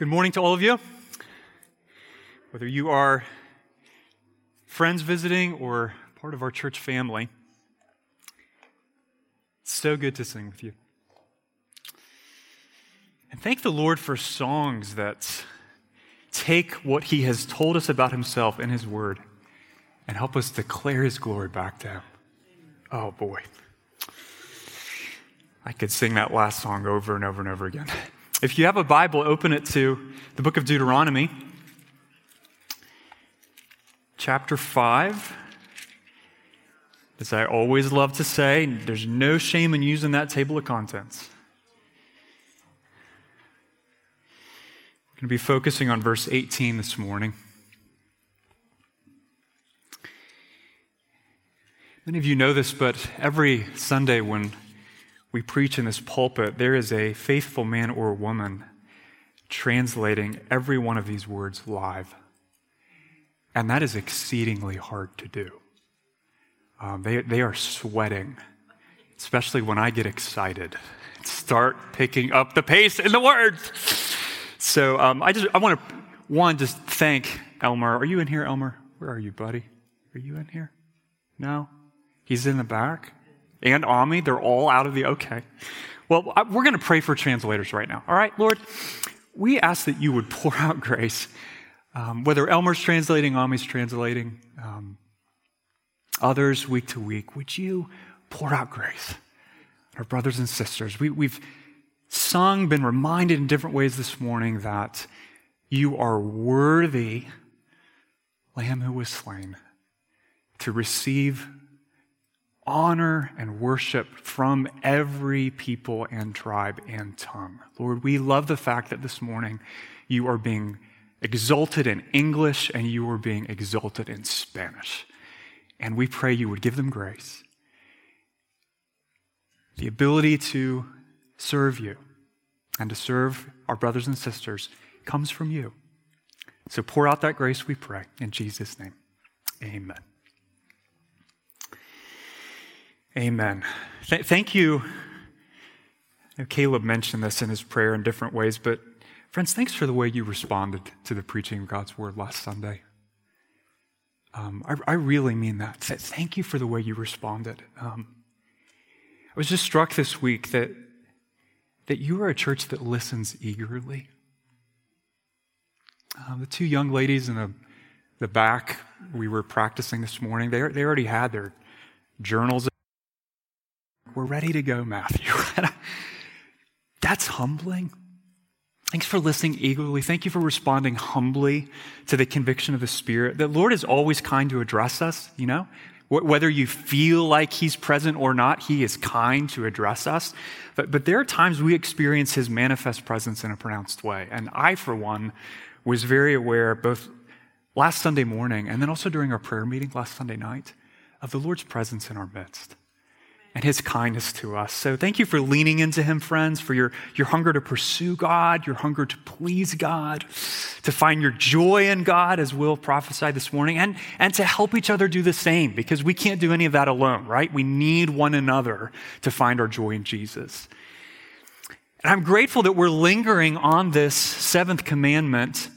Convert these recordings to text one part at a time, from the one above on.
Good morning to all of you. Whether you are friends visiting or part of our church family, it's so good to sing with you. And thank the Lord for songs that take what He has told us about Himself in His Word and help us declare His glory back to Him. Oh boy. I could sing that last song over and over and over again. If you have a Bible, open it to the book of Deuteronomy, chapter 5. As I always love to say, there's no shame in using that table of contents. We're going to be focusing on verse 18 this morning. Many of you know this, but every Sunday when we preach in this pulpit, there is a faithful man or woman translating every one of these words live. And that is exceedingly hard to do. Um, they, they are sweating, especially when I get excited. Start picking up the pace in the words. So um, I just I want to one just thank Elmer. Are you in here, Elmer? Where are you, buddy? Are you in here? No, he's in the back and Ami, they're all out of the okay. Well, we're going to pray for translators right now. All right, Lord, we ask that you would pour out grace, um, whether Elmer's translating, Ami's translating, um, others week to week. Would you pour out grace? Our brothers and sisters, we, we've sung, been reminded in different ways this morning that you are worthy, Lamb who was slain, to receive honor and worship from every people and tribe and tongue. Lord, we love the fact that this morning you are being exalted in English and you are being exalted in Spanish. And we pray you would give them grace, the ability to serve you and to serve our brothers and sisters comes from you. So pour out that grace, we pray. In Jesus' name, amen. Amen. Th- thank you. Caleb mentioned this in his prayer in different ways, but friends, thanks for the way you responded to the preaching of God's word last Sunday. Um, I, I, really mean that. Thank you for the way you responded. Um, I was just struck this week that, that you are a church that listens eagerly. Uh, the two young ladies in the, the back we were practicing this morning, they, they already had their journals we're ready to go, Matthew. That's humbling. Thanks for listening eagerly. Thank you for responding humbly to the conviction of the Spirit. The Lord is always kind to address us, you know? Whether you feel like He's present or not, He is kind to address us. But, but there are times we experience His manifest presence in a pronounced way. And I, for one, was very aware, both last Sunday morning and then also during our prayer meeting last Sunday night, of the Lord's presence in our midst and his kindness to us. So thank you for leaning into him, friends, for your, your hunger to pursue God, your hunger to please God, to find your joy in God, as Will prophesied this morning, and, and to help each other do the same, because we can't do any of that alone, right? We need one another to find our joy in Jesus. And I'm grateful that we're lingering on this seventh commandment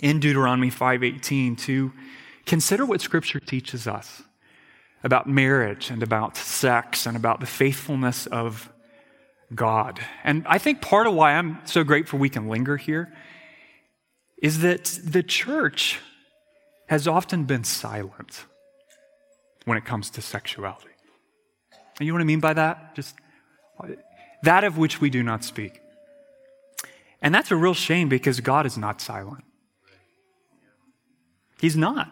in Deuteronomy 5:18 to consider what scripture teaches us about marriage and about sex and about the faithfulness of God. And I think part of why I'm so grateful we can linger here is that the church has often been silent when it comes to sexuality. And you know what I mean by that? Just that of which we do not speak. And that's a real shame because God is not silent. He's not.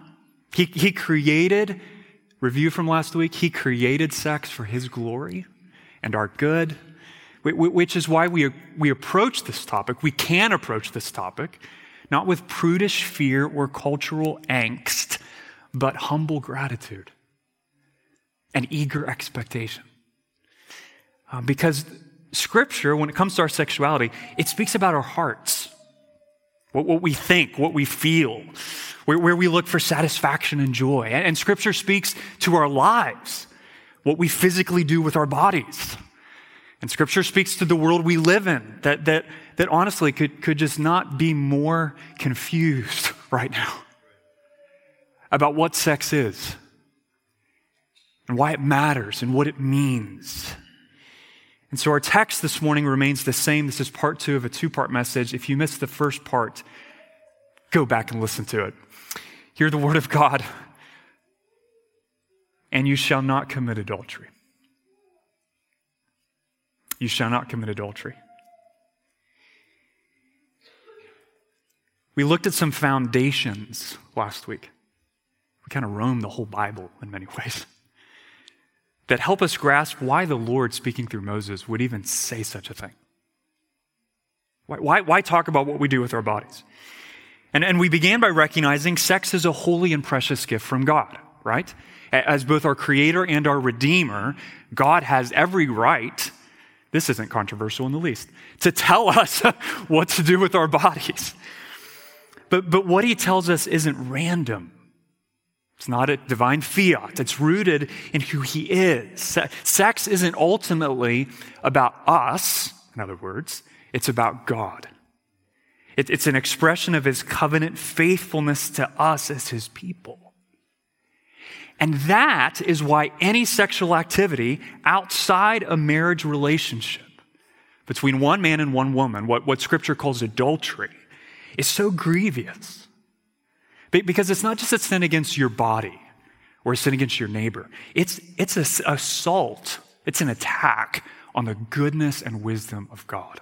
He, he created review from last week, he created sex for his glory and our good, which is why we, we approach this topic. We can approach this topic not with prudish fear or cultural angst, but humble gratitude and eager expectation. Uh, because Scripture, when it comes to our sexuality, it speaks about our hearts, what, what we think, what we feel, where, where we look for satisfaction and joy. And, and Scripture speaks to our lives, what we physically do with our bodies. And scripture speaks to the world we live in that, that, that honestly could, could just not be more confused right now about what sex is and why it matters and what it means. And so our text this morning remains the same. This is part two of a two part message. If you missed the first part, go back and listen to it. Hear the word of God. And you shall not commit adultery. You shall not commit adultery. We looked at some foundations last week. We kind of roamed the whole Bible in many ways that help us grasp why the Lord, speaking through Moses, would even say such a thing. Why, why, why talk about what we do with our bodies? And, and we began by recognizing sex is a holy and precious gift from God, right? As both our creator and our redeemer, God has every right, this isn't controversial in the least, to tell us what to do with our bodies. But, but what he tells us isn't random. It's not a divine fiat. It's rooted in who he is. Sex isn't ultimately about us, in other words, it's about God. It's an expression of his covenant faithfulness to us as his people. And that is why any sexual activity outside a marriage relationship between one man and one woman, what, what scripture calls adultery, is so grievous. Because it's not just a sin against your body or a sin against your neighbor, it's, it's an assault, it's an attack on the goodness and wisdom of God.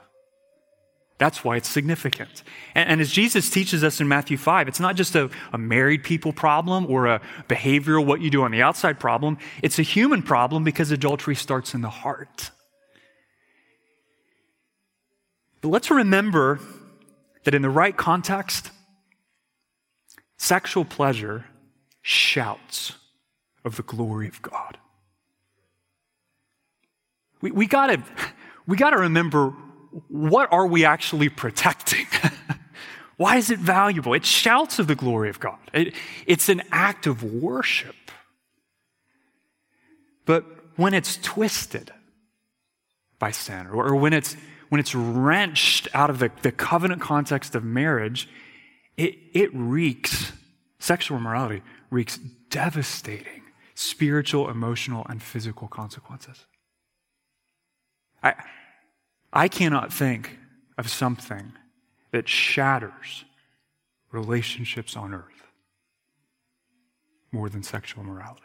That's why it's significant. And, and, as Jesus teaches us in Matthew 5, it's not just a, a married people problem or a behavioral, what you do on the outside problem. It's a human problem because adultery starts in the heart. But let's remember that in the right context, Sexual pleasure shouts of the glory of God. We, we gotta, we gotta remember what are we actually protecting? Why is it valuable? It shouts of the glory of God. It, it's an act of worship. But when it's twisted by sin, or when it's, when it's wrenched out of the, the covenant context of marriage, it, it reeks, sexual immorality reeks devastating spiritual, emotional, and physical consequences. I, I cannot think of something that shatters relationships on earth more than sexual immorality.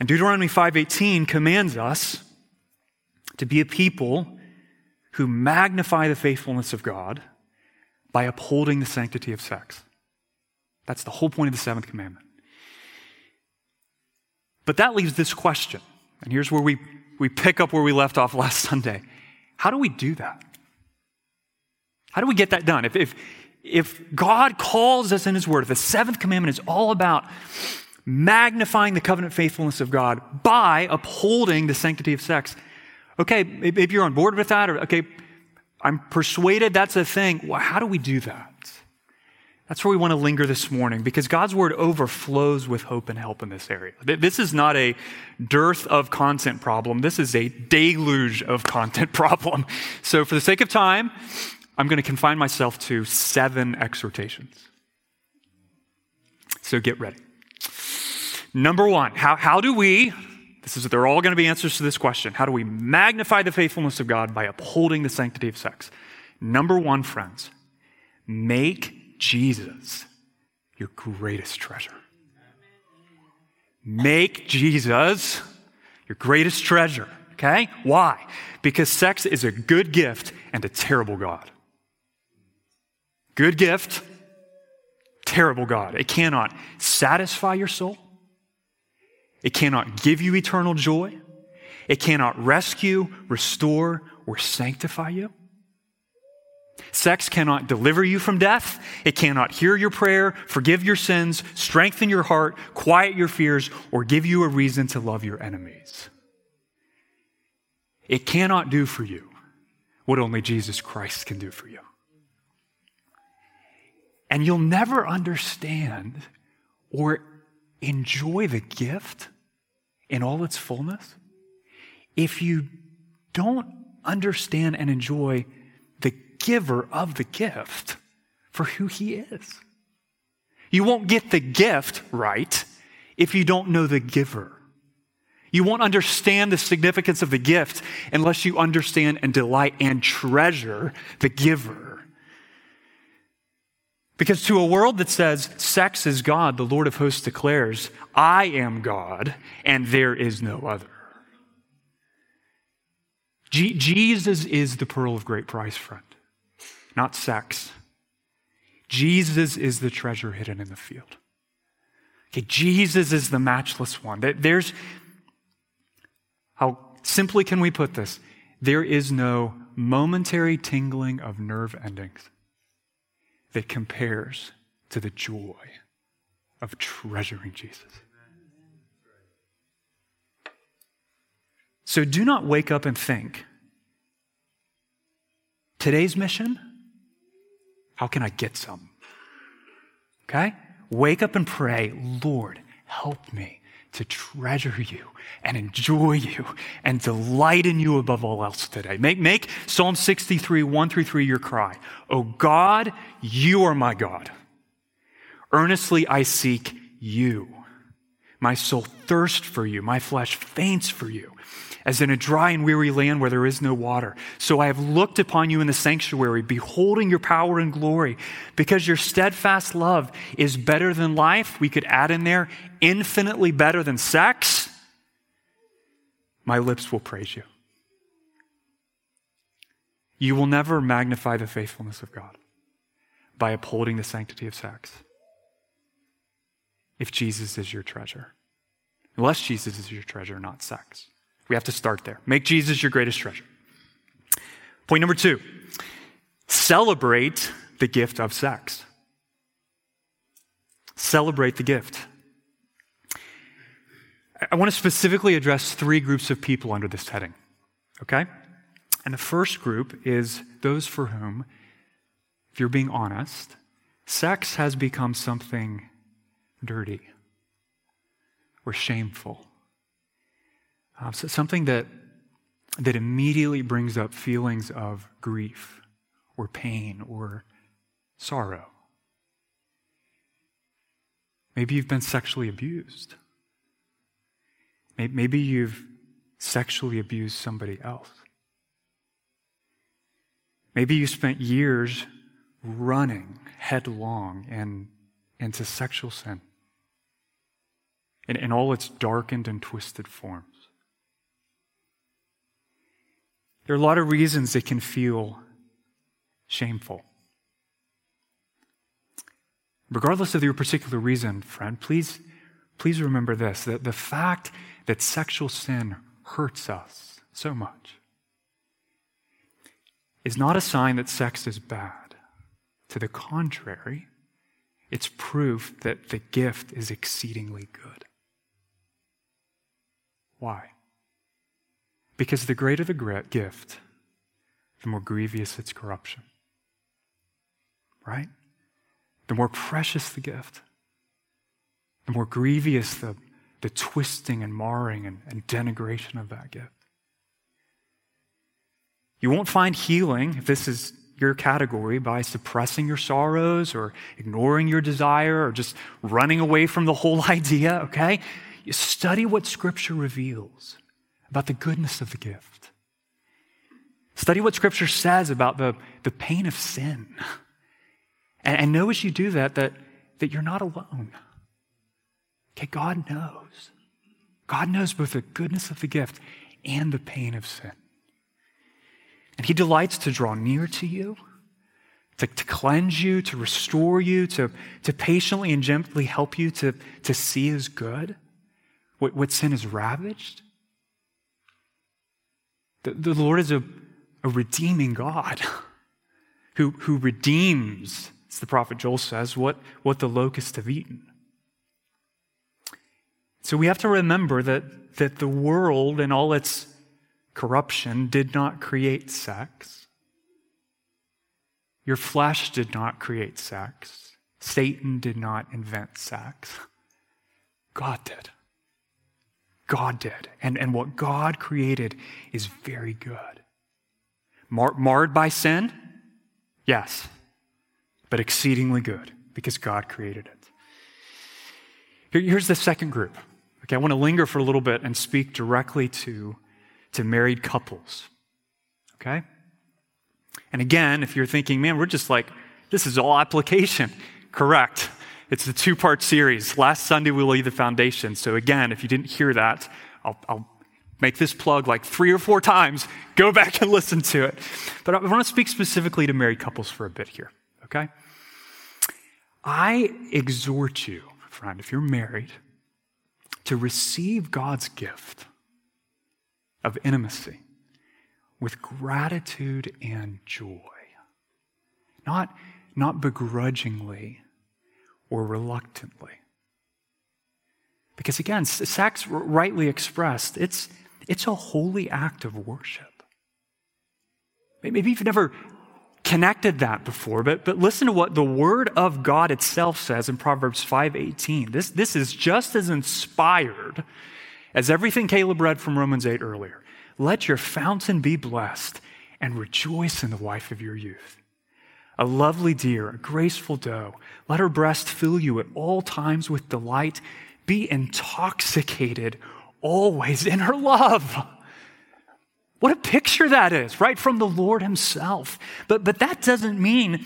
And Deuteronomy 5:18 commands us to be a people who magnify the faithfulness of God by upholding the sanctity of sex. That's the whole point of the seventh commandment. But that leaves this question, and here's where we, we pick up where we left off last Sunday. How do we do that? How do we get that done? If, if, if God calls us in His Word, if the seventh commandment is all about magnifying the covenant faithfulness of God by upholding the sanctity of sex, Okay, if you're on board with that, or okay, I'm persuaded that's a thing. Well, how do we do that? That's where we want to linger this morning because God's word overflows with hope and help in this area. This is not a dearth of content problem. This is a deluge of content problem. So, for the sake of time, I'm going to confine myself to seven exhortations. So, get ready. Number one, how, how do we this is they're all going to be answers to this question. How do we magnify the faithfulness of God by upholding the sanctity of sex? Number one, friends, make Jesus your greatest treasure. Make Jesus your greatest treasure. Okay? Why? Because sex is a good gift and a terrible God. Good gift, terrible God. It cannot satisfy your soul. It cannot give you eternal joy. It cannot rescue, restore, or sanctify you. Sex cannot deliver you from death. It cannot hear your prayer, forgive your sins, strengthen your heart, quiet your fears, or give you a reason to love your enemies. It cannot do for you what only Jesus Christ can do for you. And you'll never understand or enjoy the gift in all its fullness if you don't understand and enjoy the giver of the gift for who he is. You won't get the gift right if you don't know the giver. You won't understand the significance of the gift unless you understand and delight and treasure the giver. Because to a world that says sex is God, the Lord of hosts declares, I am God and there is no other. Jesus is the pearl of great price, friend, not sex. Jesus is the treasure hidden in the field. Okay, Jesus is the matchless one. There's, how simply can we put this? There is no momentary tingling of nerve endings that compares to the joy of treasuring Jesus. So do not wake up and think, today's mission, how can I get some? Okay? Wake up and pray, Lord, help me to treasure you and enjoy you and delight in you above all else today. Make, make Psalm 63, 1 through 3 your cry. Oh God, you are my God. Earnestly I seek you. My soul thirsts for you. My flesh faints for you as in a dry and weary land where there is no water. So I have looked upon you in the sanctuary, beholding your power and glory, because your steadfast love is better than life. We could add in there, infinitely better than sex. My lips will praise you. You will never magnify the faithfulness of God by upholding the sanctity of sex if Jesus is your treasure. Unless Jesus is your treasure, not sex. We have to start there. Make Jesus your greatest treasure. Point number two celebrate the gift of sex. Celebrate the gift. I want to specifically address three groups of people under this heading, okay? And the first group is those for whom, if you're being honest, sex has become something dirty or shameful uh, so something that, that immediately brings up feelings of grief or pain or sorrow. Maybe you've been sexually abused. Maybe you've sexually abused somebody else. Maybe you spent years running headlong and into sexual sin in, in all its darkened and twisted forms. There are a lot of reasons it can feel shameful. Regardless of your particular reason, friend, please, please remember this that the fact that sexual sin hurts us so much is not a sign that sex is bad. To the contrary, it's proof that the gift is exceedingly good. Why? Because the greater the gift, the more grievous its corruption. Right? The more precious the gift, the more grievous the, the twisting and marring and, and denigration of that gift. You won't find healing, if this is your category, by suppressing your sorrows or ignoring your desire or just running away from the whole idea, okay? You study what Scripture reveals about the goodness of the gift. Study what Scripture says about the, the pain of sin. And, and know as you do that, that that you're not alone. Okay, God knows. God knows both the goodness of the gift and the pain of sin. And He delights to draw near to you, to, to cleanse you, to restore you, to, to patiently and gently help you to, to see His good, what, what sin has ravaged. The, the Lord is a, a redeeming God who, who redeems, as the prophet Joel says, what, what the locusts have eaten. So we have to remember that, that the world and all its corruption did not create sex. Your flesh did not create sex. Satan did not invent sex. God did. God did. And, and what God created is very good. Mar- marred by sin? Yes, but exceedingly good because God created it. Here, here's the second group. Okay, I want to linger for a little bit and speak directly to, to married couples. Okay? And again, if you're thinking, man, we're just like, this is all application. Correct. It's a two part series. Last Sunday, we laid the foundation. So, again, if you didn't hear that, I'll, I'll, make this plug like three or four times. Go back and listen to it. But I want to speak specifically to married couples for a bit here, okay? I exhort you, friend, if you're married, to receive God's gift of intimacy with gratitude and joy. Not, not begrudgingly or reluctantly. Because again, sex rightly expressed, it's, it's a holy act of worship. Maybe you've never connected that before, but, but listen to what the Word of God itself says in Proverbs 5.18. This, this is just as inspired as everything Caleb read from Romans 8 earlier. Let your fountain be blessed and rejoice in the wife of your youth a lovely deer, a graceful doe. Let her breast fill you at all times with delight. Be intoxicated always in her love. What a picture that is, right from the Lord Himself. But, but that doesn't mean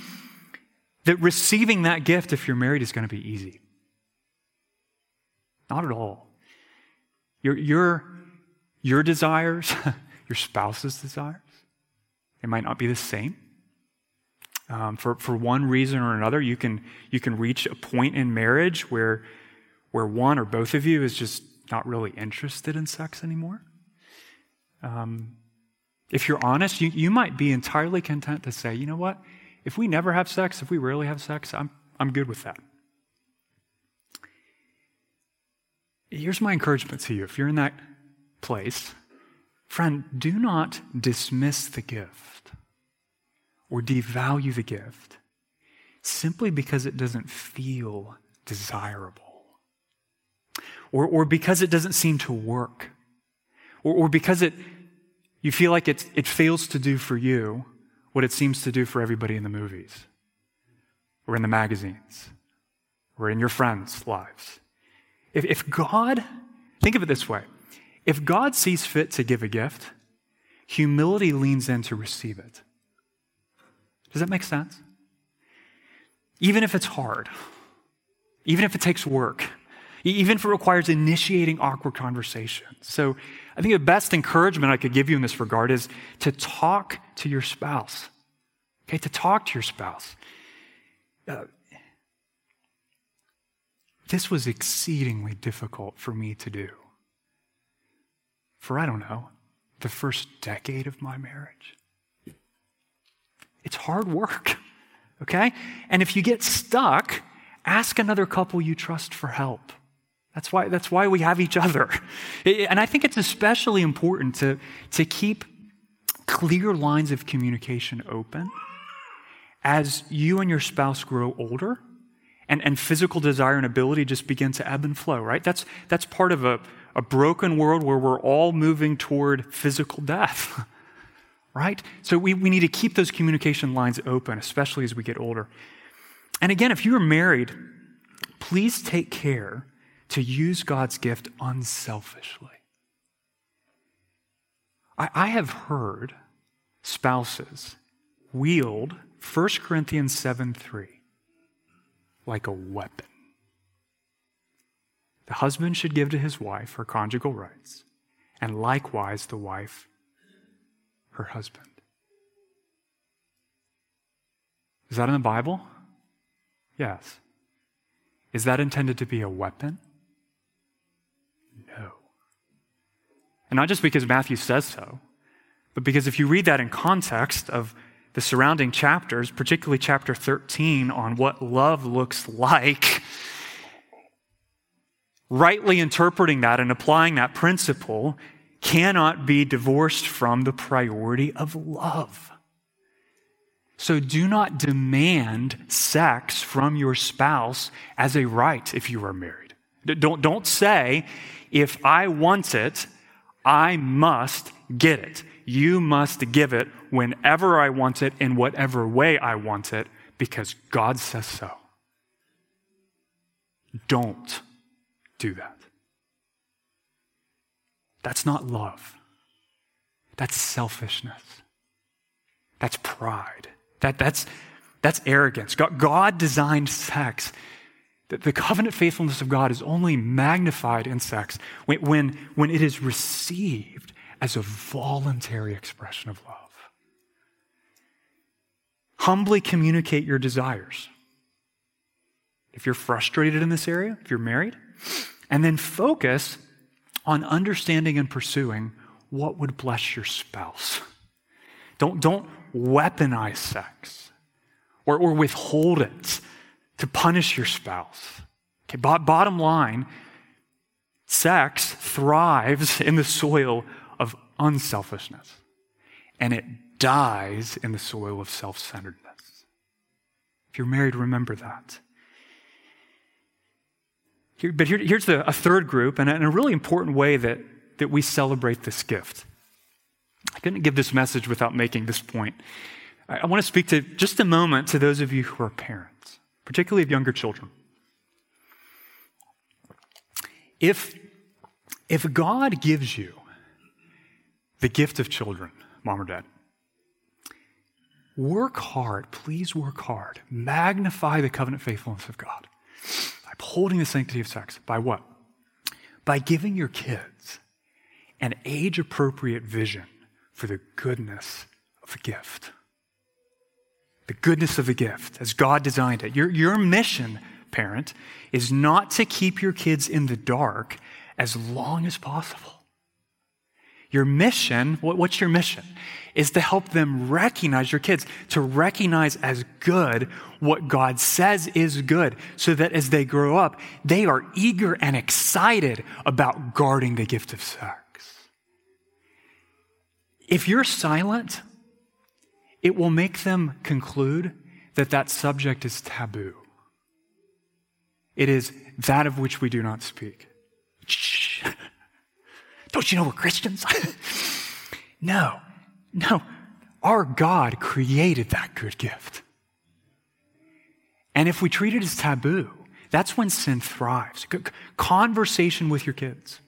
that receiving that gift, if you're married, is going to be easy. Not at all. Your, your, your desires, your spouse's desires, it might not be the same. Um, for, for one reason or another, you can, you can reach a point in marriage where, where one or both of you is just not really interested in sex anymore. Um, if you're honest, you, you might be entirely content to say, you know what? If we never have sex, if we rarely have sex, I'm, I'm good with that. Here's my encouragement to you. If you're in that place, friend, do not dismiss the gift or devalue the gift simply because it doesn't feel desirable, or, or because it doesn't seem to work, or, or because it, you feel like it, it fails to do for you what it seems to do for everybody in the movies, or in the magazines, or in your friends' lives. If, if God, think of it this way if God sees fit to give a gift, humility leans in to receive it. Does that make sense? Even if it's hard, even if it takes work, even if it requires initiating awkward conversations. So I think the best encouragement I could give you in this regard is to talk to your spouse. Okay, to talk to your spouse. Uh, this was exceedingly difficult for me to do. For, I don't know, the first decade of my marriage. It's hard work, okay? And if you get stuck, ask another couple you trust for help. That's why, that's why we have each other. And I think it's especially important to, to keep clear lines of communication open as you and your spouse grow older and, and physical desire and ability just begin to ebb and flow, right? That's, that's part of a, a broken world where we're all moving toward physical death. right? So we, we need to keep those communication lines open, especially as we get older. And again, if you are married, please take care to use God's gift unselfishly. I, I have heard spouses wield 1 Corinthians 7 3 like a weapon. The husband should give to his wife her conjugal rights, and likewise the wife her husband. Is that in the Bible? Yes. Is that intended to be a weapon? And not just because Matthew says so, but because if you read that in context of the surrounding chapters, particularly chapter 13 on what love looks like, rightly interpreting that and applying that principle cannot be divorced from the priority of love. So do not demand sex from your spouse as a right if you are married. Don't, don't say, if I want it, I must get it. You must give it whenever I want it, in whatever way I want it, because God says so. Don't do that. That's not love. That's selfishness. That's pride. That, that's, that's arrogance. God, God designed sex. The, the covenant faithfulness of God is only magnified in sex when, when, when it is received as a voluntary expression of love. Humbly communicate your desires. If you're frustrated in this area, if you're married, and then focus on understanding and pursuing what would bless your spouse. Don't, don't weaponize sex or, or withhold it to punish your spouse. Okay, bottom line, sex thrives in the soil of unselfishness, and it dies in the soil of self centeredness. If you're married, remember that. Here, but here, here's the, a third group, and a, a really important way that, that we celebrate this gift. I couldn't give this message without making this point. I, I want to speak to just a moment to those of you who are parents, particularly of younger children. If, if God gives you the gift of children, mom or dad, work hard, please work hard. Magnify the covenant faithfulness of God by upholding the sanctity of sex. By what? By giving your kids an age appropriate vision for the goodness of the gift. The goodness of the gift as God designed it. Your, your mission, parent, is not to keep your kids in the dark as long as possible. Your mission, what, what's your mission? Is to help them recognize your kids, to recognize as good what God says is good, so that as they grow up, they are eager and excited about guarding the gift of sex. If you're silent, it will make them conclude that that subject is taboo. It is that of which we do not speak. Shh. Don't you know we're Christians? no, no. Our God created that good gift. And if we treat it as taboo, that's when sin thrives. Conversation with your kids,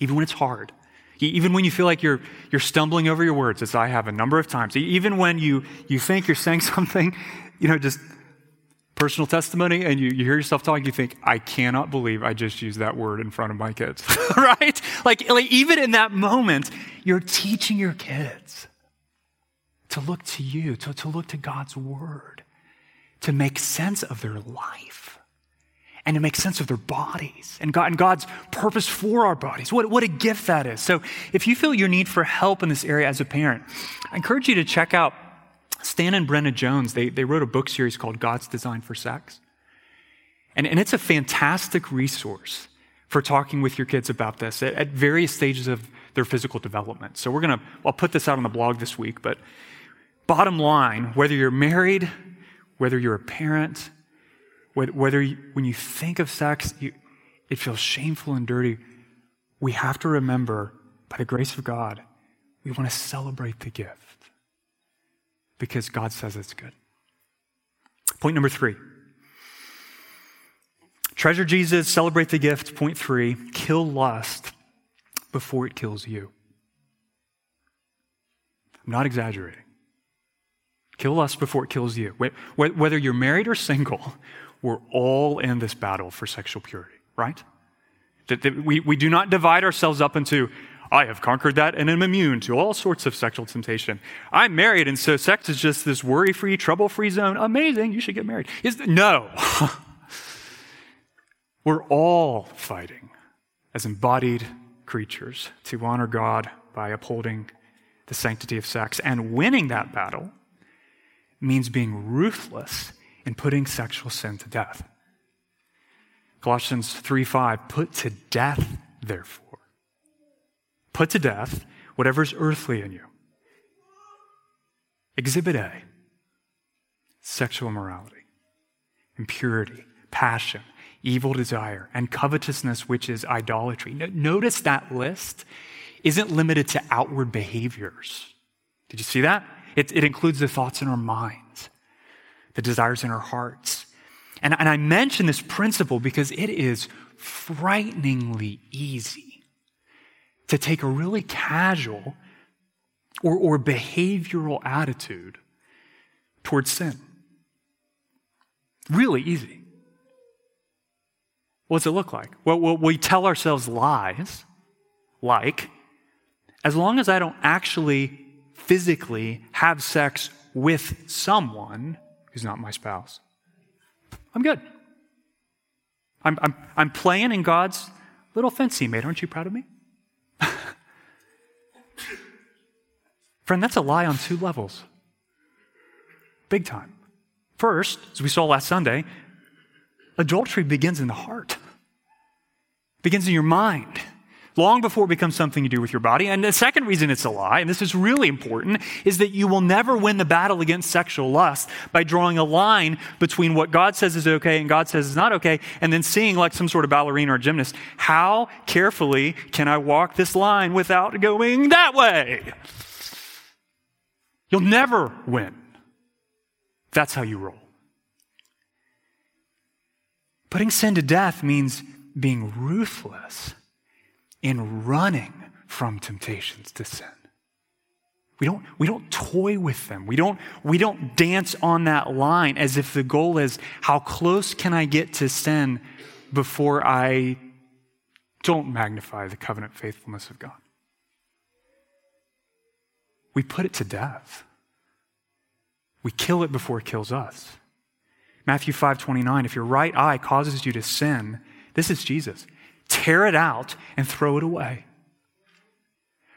even when it's hard, even when you feel like you're, you're stumbling over your words, as I have a number of times, even when you, you think you're saying something, you know, just personal testimony and you, you hear yourself talking, you think, I cannot believe I just used that word in front of my kids, right? Like, like, even in that moment, you're teaching your kids to look to you, to, to look to God's word, to make sense of their life and to make sense of their bodies and, God, and God's purpose for our bodies. What, what a gift that is. So if you feel your need for help in this area as a parent, I encourage you to check out Stan and Brenna Jones, they, they wrote a book series called God's Design for Sex. And, and it's a fantastic resource for talking with your kids about this at, at various stages of their physical development. So we're going to, I'll put this out on the blog this week, but bottom line, whether you're married, whether you're a parent, whether you, when you think of sex, you, it feels shameful and dirty, we have to remember, by the grace of God, we want to celebrate the gift because God says it's good. Point number three treasure Jesus, celebrate the gift. Point three kill lust before it kills you. I'm not exaggerating. Kill lust before it kills you. Whether you're married or single, we're all in this battle for sexual purity, right? That, that we, we do not divide ourselves up into I have conquered that and am immune to all sorts of sexual temptation. I'm married, and so sex is just this worry free, trouble free zone. Amazing, you should get married. Is no. We're all fighting as embodied creatures to honor God by upholding the sanctity of sex. And winning that battle means being ruthless in putting sexual sin to death. Colossians 3 5, put to death, therefore Put to death whatever's earthly in you. Exhibit A sexual morality, impurity, passion, evil desire, and covetousness, which is idolatry. Notice that list isn't limited to outward behaviors. Did you see that? It, it includes the thoughts in our minds, the desires in our hearts. And, and I mention this principle because it is frighteningly easy to take a really casual or, or behavioral attitude towards sin. Really easy. What does it look like? Well, well, we tell ourselves lies like, as long as I don't actually physically have sex with someone who's not my spouse, I'm good. I'm, I'm, I'm playing in God's little fence he made. Aren't you proud of me? Friend, that's a lie on two levels. Big time. First, as we saw last Sunday, adultery begins in the heart, begins in your mind long before it becomes something you do with your body. And the second reason it's a lie, and this is really important, is that you will never win the battle against sexual lust by drawing a line between what God says is okay and God says is not okay, and then seeing like some sort of ballerina or gymnast, how carefully can I walk this line without going that way? You'll never win. That's how you roll. Putting sin to death means being ruthless in running from temptations to sin. We don't, we don't toy with them. We don't, we don't dance on that line as if the goal is how close can I get to sin before I don't magnify the covenant faithfulness of God. We put it to death. We kill it before it kills us. Matthew 5:29 if your right eye causes you to sin, this is Jesus tear it out, and throw it away.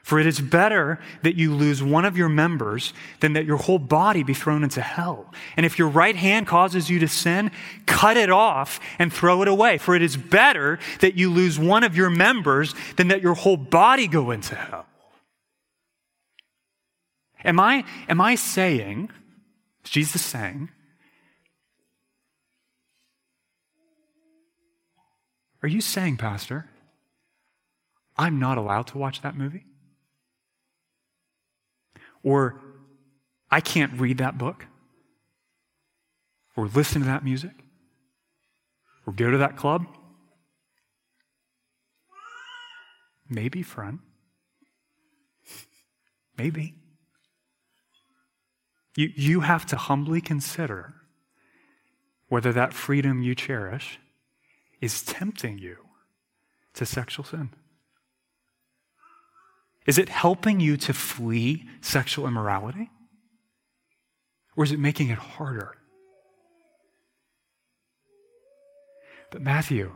For it is better that you lose one of your members than that your whole body be thrown into hell. And if your right hand causes you to sin, cut it off and throw it away. For it is better that you lose one of your members than that your whole body go into hell. Am I, am I saying, Jesus saying, Are you saying, Pastor, I'm not allowed to watch that movie? Or I can't read that book? Or listen to that music? Or go to that club? Maybe, friend. Maybe. You, you have to humbly consider whether that freedom you cherish is tempting you to sexual sin? Is it helping you to flee sexual immorality? Or is it making it harder? But Matthew,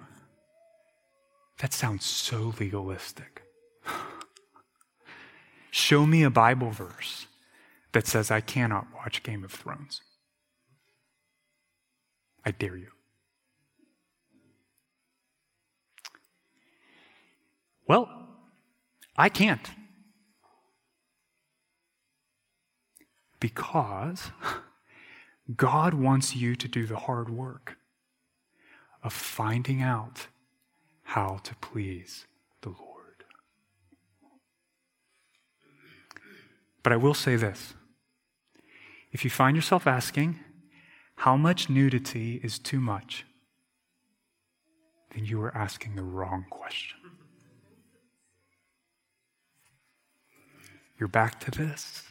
that sounds so legalistic. Show me a Bible verse that says I cannot watch Game of Thrones. I dare you. Well, I can't. Because God wants you to do the hard work of finding out how to please the Lord. But I will say this if you find yourself asking, how much nudity is too much? Then you are asking the wrong question. You're back to this.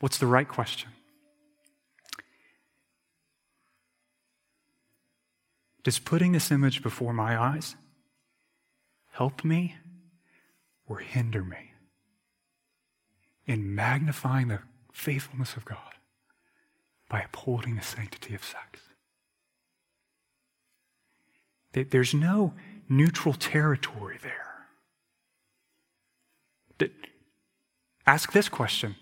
What's the right question? Does putting this image before my eyes help me or hinder me in magnifying the faithfulness of God by upholding the sanctity of sex? There's no neutral territory there. Ask this question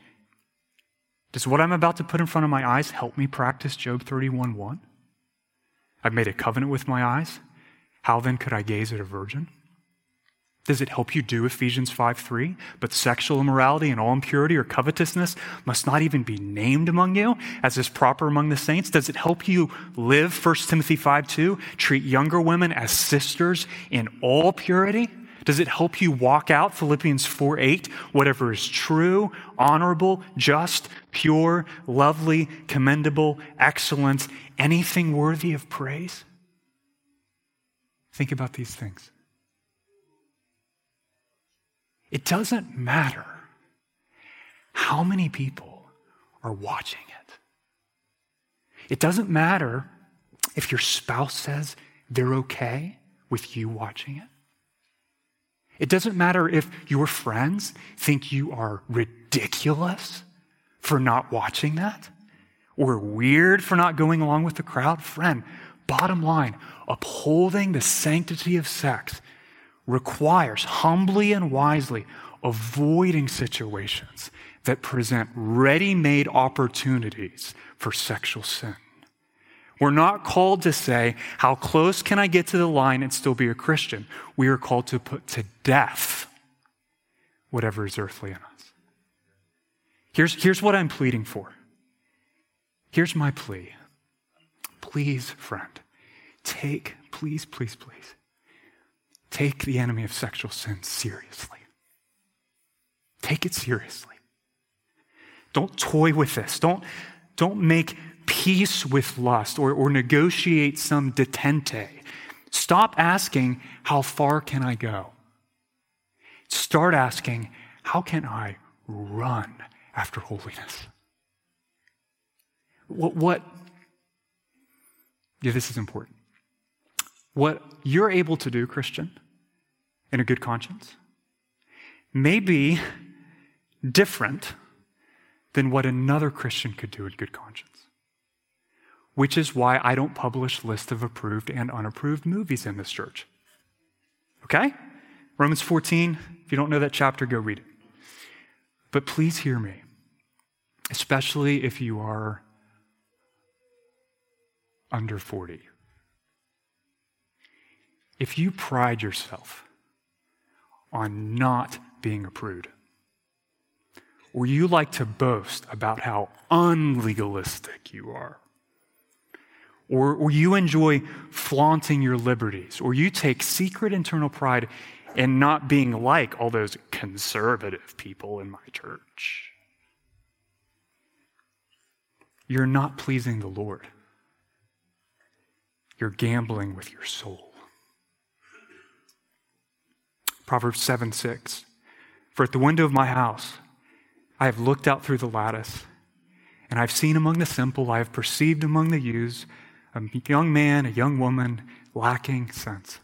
Does what I'm about to put in front of my eyes help me practice Job 31 1? I've made a covenant with my eyes. How then could I gaze at a virgin? Does it help you do Ephesians 5 3? But sexual immorality and all impurity or covetousness must not even be named among you, as is proper among the saints. Does it help you live 1 Timothy 5 2? Treat younger women as sisters in all purity? Does it help you walk out Philippians 4 8? Whatever is true, honorable, just, pure, lovely, commendable, excellent, anything worthy of praise? Think about these things. It doesn't matter how many people are watching it. It doesn't matter if your spouse says they're okay with you watching it. It doesn't matter if your friends think you are ridiculous for not watching that or weird for not going along with the crowd. Friend, bottom line, upholding the sanctity of sex requires humbly and wisely avoiding situations that present ready made opportunities for sexual sin. We're not called to say, How close can I get to the line and still be a Christian? We are called to put to death whatever is earthly in us. Here's, here's what I'm pleading for. Here's my plea. Please, friend, take, please, please, please, Take the enemy of sexual sin seriously. Take it seriously. Don't toy with this. Don't, don't make peace with lust or, or negotiate some detente. Stop asking, How far can I go? Start asking, How can I run after holiness? What, what yeah, this is important. What you're able to do, Christian, in a good conscience, may be different than what another Christian could do in good conscience. Which is why I don't publish lists of approved and unapproved movies in this church. Okay? Romans 14, if you don't know that chapter, go read it. But please hear me, especially if you are under 40 if you pride yourself on not being a prude, or you like to boast about how unlegalistic you are, or, or you enjoy flaunting your liberties, or you take secret internal pride in not being like all those conservative people in my church, you're not pleasing the Lord. You're gambling with your soul. Proverbs 7 6. For at the window of my house I have looked out through the lattice, and I've seen among the simple, I have perceived among the youths a young man, a young woman lacking sense,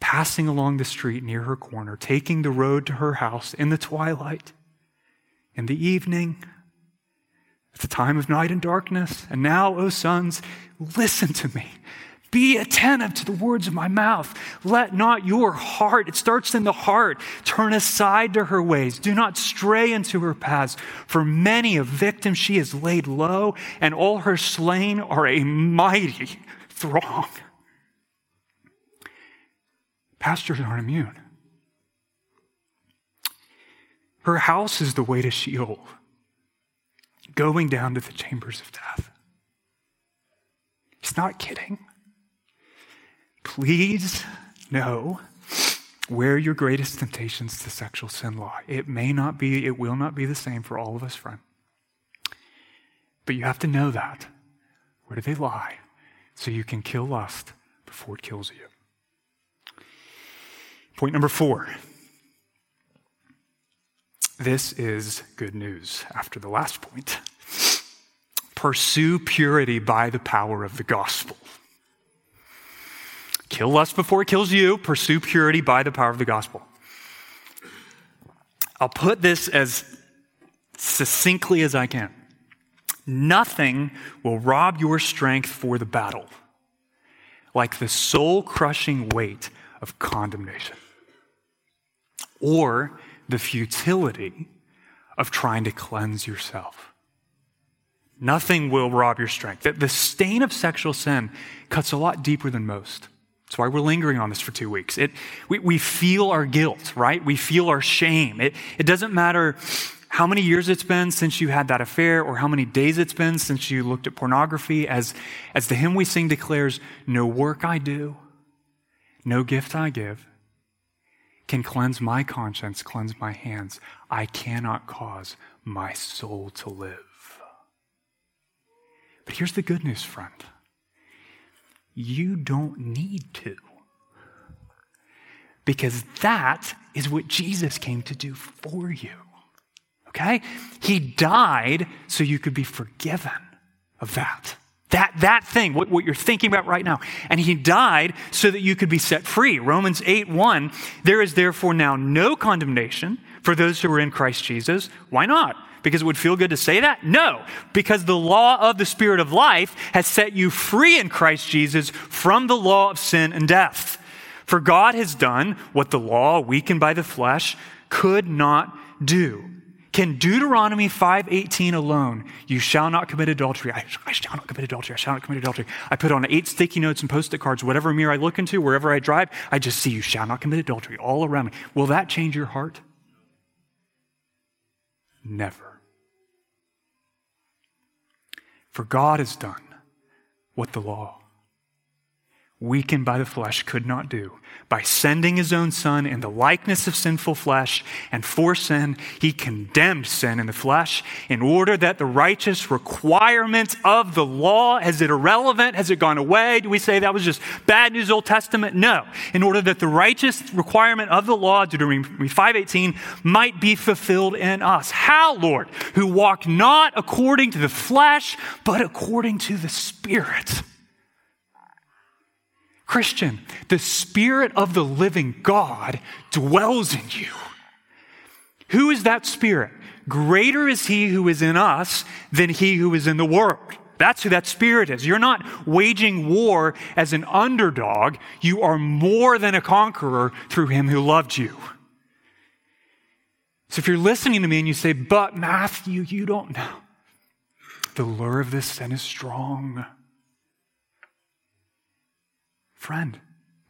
passing along the street near her corner, taking the road to her house in the twilight, in the evening, at the time of night and darkness. And now, O sons, listen to me. Be attentive to the words of my mouth. Let not your heart, it starts in the heart, turn aside to her ways. Do not stray into her paths. For many a victim she has laid low, and all her slain are a mighty throng. Pastors aren't immune. Her house is the way to Sheol, going down to the chambers of death. He's not kidding. Please know where your greatest temptations to sexual sin lie. It may not be, it will not be the same for all of us, friend. But you have to know that. Where do they lie? So you can kill lust before it kills you. Point number four. This is good news after the last point. Pursue purity by the power of the gospel. Kill lust before it kills you. Pursue purity by the power of the gospel. I'll put this as succinctly as I can. Nothing will rob your strength for the battle like the soul crushing weight of condemnation or the futility of trying to cleanse yourself. Nothing will rob your strength. The stain of sexual sin cuts a lot deeper than most. That's why we're lingering on this for two weeks. It, we, we feel our guilt, right? We feel our shame. It, it doesn't matter how many years it's been since you had that affair or how many days it's been since you looked at pornography. As, as the hymn we sing declares, no work I do, no gift I give can cleanse my conscience, cleanse my hands. I cannot cause my soul to live. But here's the good news, friend you don't need to. Because that is what Jesus came to do for you. Okay? He died so you could be forgiven of that. That, that thing, what, what you're thinking about right now. And he died so that you could be set free. Romans 8 1, there is therefore now no condemnation for those who are in Christ Jesus. Why not? Because it would feel good to say that? No, because the law of the Spirit of life has set you free in Christ Jesus from the law of sin and death. For God has done what the law, weakened by the flesh, could not do. Can Deuteronomy 5:18 alone, you shall not commit adultery. I, I, shall not commit adultery. I shall not commit adultery. I put on eight sticky notes and post-it cards, whatever mirror I look into, wherever I drive, I just see you shall not commit adultery all around me. Will that change your heart? Never. For God has done what the law, weakened by the flesh, could not do by sending his own son in the likeness of sinful flesh, and for sin, he condemned sin in the flesh in order that the righteous requirement of the law, has it irrelevant? Has it gone away? Do we say that was just bad news Old Testament? No. In order that the righteous requirement of the law, Deuteronomy 5.18, might be fulfilled in us. How, Lord? Who walk not according to the flesh, but according to the Spirit. Christian, the Spirit of the living God dwells in you. Who is that Spirit? Greater is He who is in us than He who is in the world. That's who that Spirit is. You're not waging war as an underdog. You are more than a conqueror through Him who loved you. So if you're listening to me and you say, but Matthew, you don't know, the lure of this sin is strong. Friend,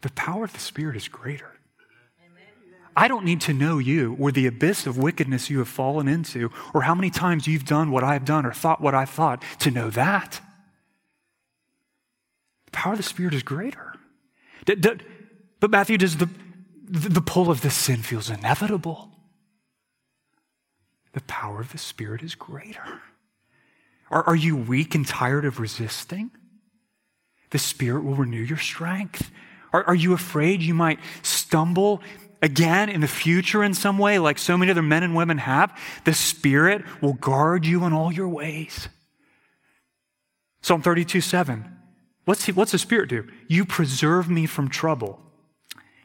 the power of the Spirit is greater. I don't need to know you or the abyss of wickedness you have fallen into or how many times you've done what I've done or thought what I've thought to know that. The power of the Spirit is greater. But Matthew, does the, the pull of this sin feels inevitable? The power of the Spirit is greater. Are, are you weak and tired of resisting? The Spirit will renew your strength. Are, are you afraid you might stumble again in the future in some way, like so many other men and women have? The Spirit will guard you in all your ways. Psalm 32 7. What's, he, what's the Spirit do? You preserve me from trouble.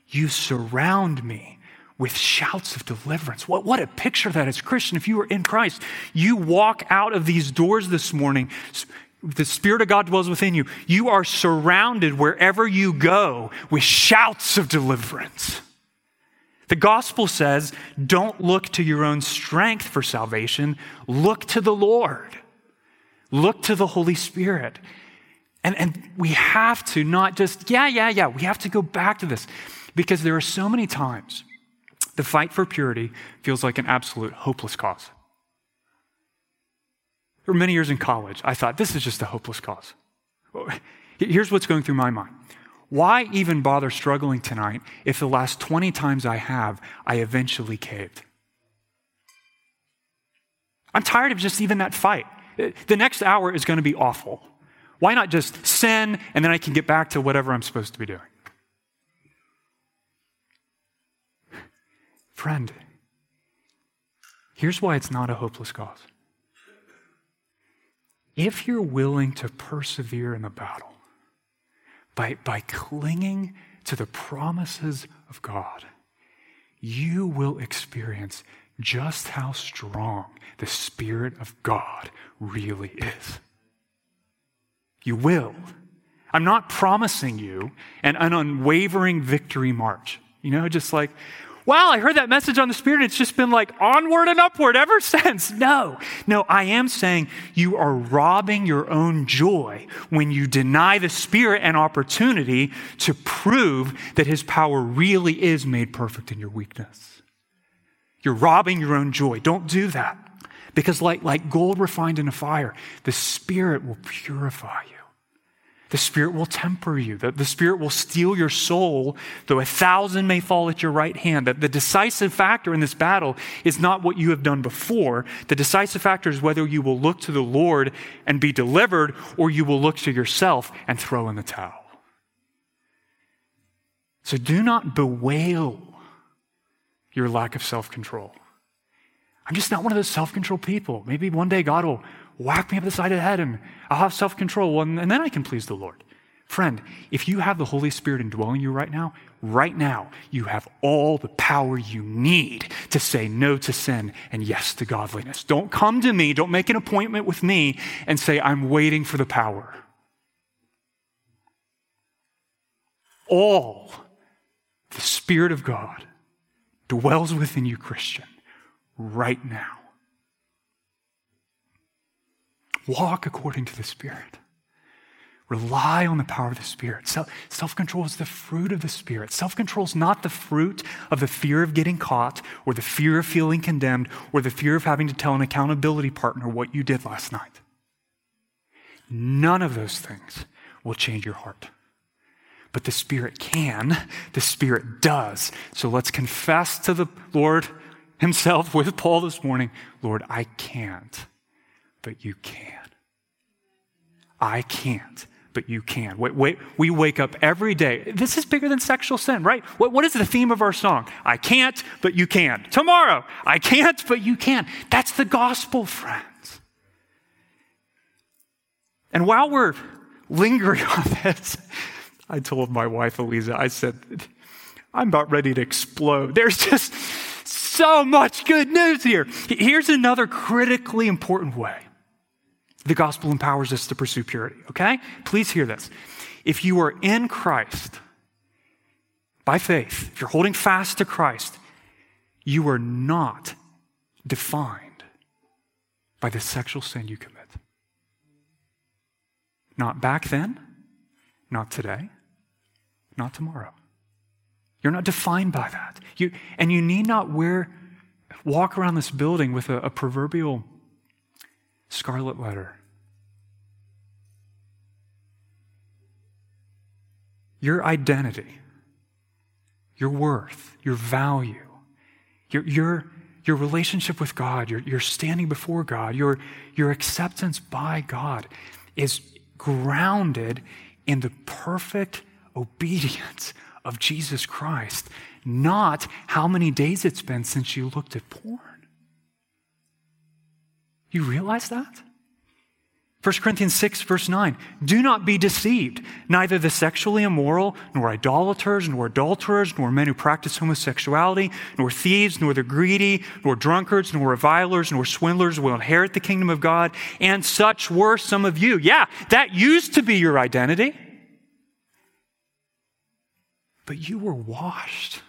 You surround me with shouts of deliverance. What, what a picture that is, Christian. If you are in Christ, you walk out of these doors this morning the Spirit of God dwells within you, you are surrounded wherever you go with shouts of deliverance. The gospel says, don't look to your own strength for salvation, look to the Lord, look to the Holy Spirit. And, and we have to not just, yeah, yeah, yeah, we have to go back to this because there are so many times the fight for purity feels like an absolute hopeless cause. For many years in college, I thought, this is just a hopeless cause. Here's what's going through my mind. Why even bother struggling tonight if the last 20 times I have, I eventually caved? I'm tired of just even that fight. Uh, the next hour is going to be awful. Why not just sin and then I can get back to whatever I'm supposed to be doing? Friend, here's why it's not a hopeless cause if you're willing to persevere in the battle by, by clinging to the promises of God, you will experience just how strong the Spirit of God really is. You will. I'm not promising you an, an unwavering victory march. You know, just like, wow, I heard that message on the Spirit. It's just been like onward and upward ever since. No, no, I am saying you are robbing your own joy when you deny the Spirit an opportunity to prove that His power really is made perfect in your weakness. You're robbing your own joy. Don't do that. Because, like, like gold refined in a fire, the Spirit will purify you. The Spirit will temper you. The, the Spirit will steel your soul, though a thousand may fall at your right hand. That the decisive factor in this battle is not what you have done before. The decisive factor is whether you will look to the Lord and be delivered, or you will look to yourself and throw in the towel. So do not bewail your lack of self control. I'm just not one of those self control people. Maybe one day God will whack me up the side of the head and I'll have self control and, and then I can please the Lord. Friend, if you have the Holy Spirit indwelling you right now, right now, you have all the power you need to say no to sin and yes to godliness. Don't come to me, don't make an appointment with me and say, I'm waiting for the power. All the Spirit of God dwells within you, Christian, right now. Walk according to the Spirit. Rely on the power of the Spirit. Self control is the fruit of the Spirit. Self control is not the fruit of the fear of getting caught, or the fear of feeling condemned, or the fear of having to tell an accountability partner what you did last night. None of those things will change your heart. But the Spirit can, the Spirit does. So let's confess to the Lord Himself with Paul this morning Lord, I can't, but you can. I can't, but you can. Wait, wait, we wake up every day. This is bigger than sexual sin, right? What, what is the theme of our song? I can't, but you can. Tomorrow, I can't, but you can. That's the gospel, friends. And while we're lingering on this, I told my wife, Eliza, I said, I'm about ready to explode. There's just so much good news here. Here's another critically important way the gospel empowers us to pursue purity, okay? Please hear this. If you are in Christ by faith, if you're holding fast to Christ, you are not defined by the sexual sin you commit. Not back then, not today, not tomorrow. You're not defined by that. You, and you need not wear, walk around this building with a, a proverbial scarlet letter. Your identity, your worth, your value, your, your, your relationship with God, your, your standing before God, your, your acceptance by God is grounded in the perfect obedience of Jesus Christ, not how many days it's been since you looked at porn. You realize that? 1 Corinthians 6, verse 9. Do not be deceived. Neither the sexually immoral, nor idolaters, nor adulterers, nor men who practice homosexuality, nor thieves, nor the greedy, nor drunkards, nor revilers, nor swindlers will inherit the kingdom of God. And such were some of you. Yeah, that used to be your identity. But you were washed.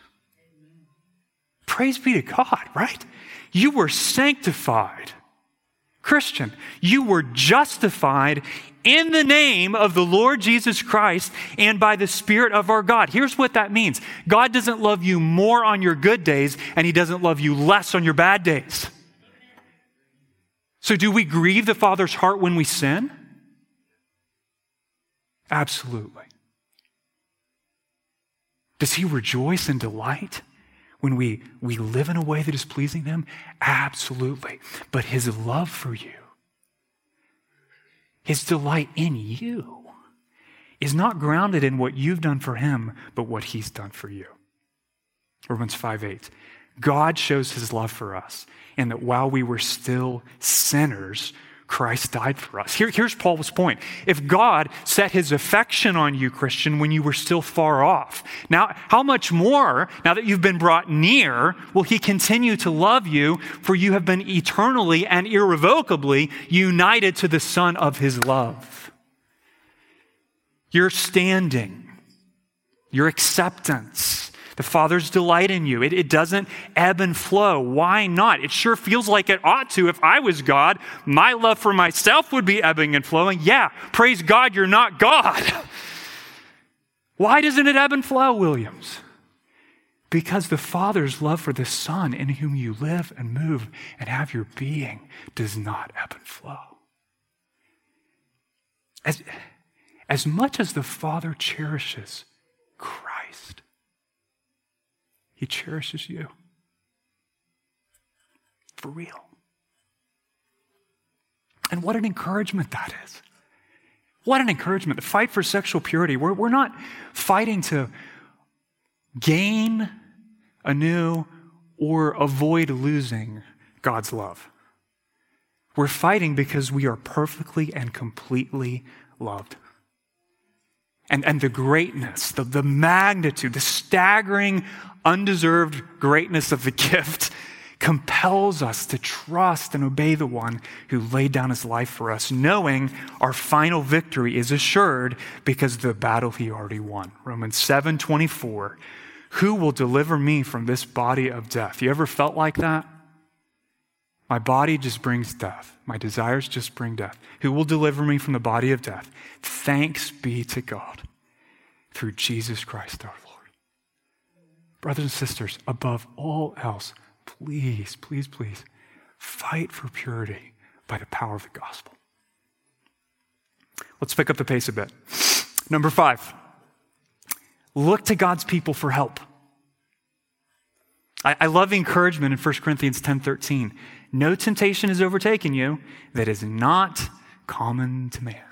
Praise be to God, right? You were sanctified Christian, you were justified in the name of the Lord Jesus Christ and by the Spirit of our God. Here's what that means God doesn't love you more on your good days, and He doesn't love you less on your bad days. So, do we grieve the Father's heart when we sin? Absolutely. Does He rejoice and delight? When we, we live in a way that is pleasing Him? Absolutely. But His love for you, His delight in you, is not grounded in what you've done for Him, but what He's done for you. Romans 5 8. God shows His love for us, and that while we were still sinners, Christ died for us. Here, here's Paul's point. If God set his affection on you, Christian, when you were still far off, now, how much more, now that you've been brought near, will he continue to love you, for you have been eternally and irrevocably united to the Son of his love? Your standing, your acceptance, The Father's delight in you. It, it doesn't ebb and flow. Why not? It sure feels like it ought to. If I was God, my love for myself would be ebbing and flowing. Yeah, praise God, you're not God. Why doesn't it ebb and flow, Williams? Because the Father's love for the Son in whom you live and move and have your being does not ebb and flow. As, as much as the Father cherishes Christ, He cherishes you. For real. And what an encouragement that is. What an encouragement. The fight for sexual purity. We're, we're not fighting to gain anew or avoid losing God's love. We're fighting because we are perfectly and completely loved. And, and the greatness, the, the magnitude, the staggering, undeserved greatness of the gift compels us to trust and obey the one who laid down his life for us, knowing our final victory is assured because of the battle he already won. Romans 7 24. Who will deliver me from this body of death? You ever felt like that? My body just brings death. My desires just bring death. Who will deliver me from the body of death? Thanks be to God through Jesus Christ our Lord. Brothers and sisters, above all else, please, please, please fight for purity by the power of the gospel. Let's pick up the pace a bit. Number five, look to God's people for help. I, I love the encouragement in 1 Corinthians 10 13. No temptation has overtaken you that is not common to man.